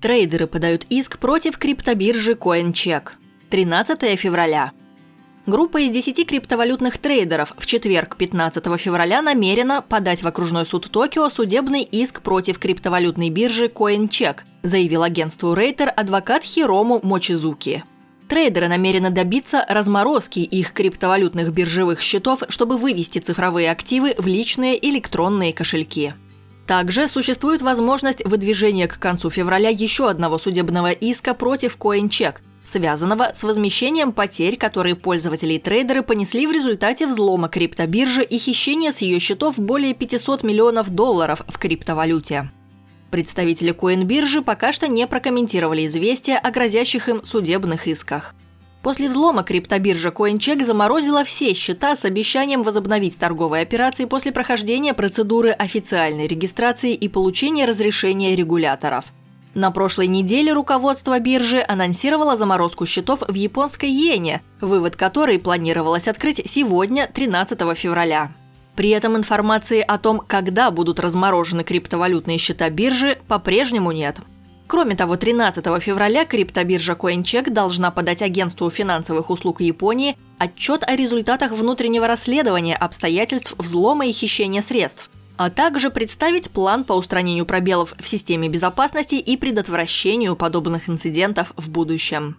Трейдеры подают иск против криптобиржи CoinCheck. 13 февраля. Группа из 10 криптовалютных трейдеров в четверг, 15 февраля, намерена подать в окружной суд Токио судебный иск против криптовалютной биржи CoinCheck, заявил агентству Рейтер адвокат Хирому Мочизуки. Трейдеры намерены добиться разморозки их криптовалютных биржевых счетов, чтобы вывести цифровые активы в личные электронные кошельки. Также существует возможность выдвижения к концу февраля еще одного судебного иска против CoinCheck, связанного с возмещением потерь, которые пользователи и трейдеры понесли в результате взлома криптобиржи и хищения с ее счетов более 500 миллионов долларов в криптовалюте. Представители Coinbirжи пока что не прокомментировали известия о грозящих им судебных исках. После взлома криптобиржа CoinCheck заморозила все счета с обещанием возобновить торговые операции после прохождения процедуры официальной регистрации и получения разрешения регуляторов. На прошлой неделе руководство биржи анонсировало заморозку счетов в японской иене, вывод которой планировалось открыть сегодня, 13 февраля. При этом информации о том, когда будут разморожены криптовалютные счета биржи, по-прежнему нет. Кроме того, 13 февраля криптобиржа CoinCheck должна подать агентству финансовых услуг Японии отчет о результатах внутреннего расследования обстоятельств взлома и хищения средств, а также представить план по устранению пробелов в системе безопасности и предотвращению подобных инцидентов в будущем.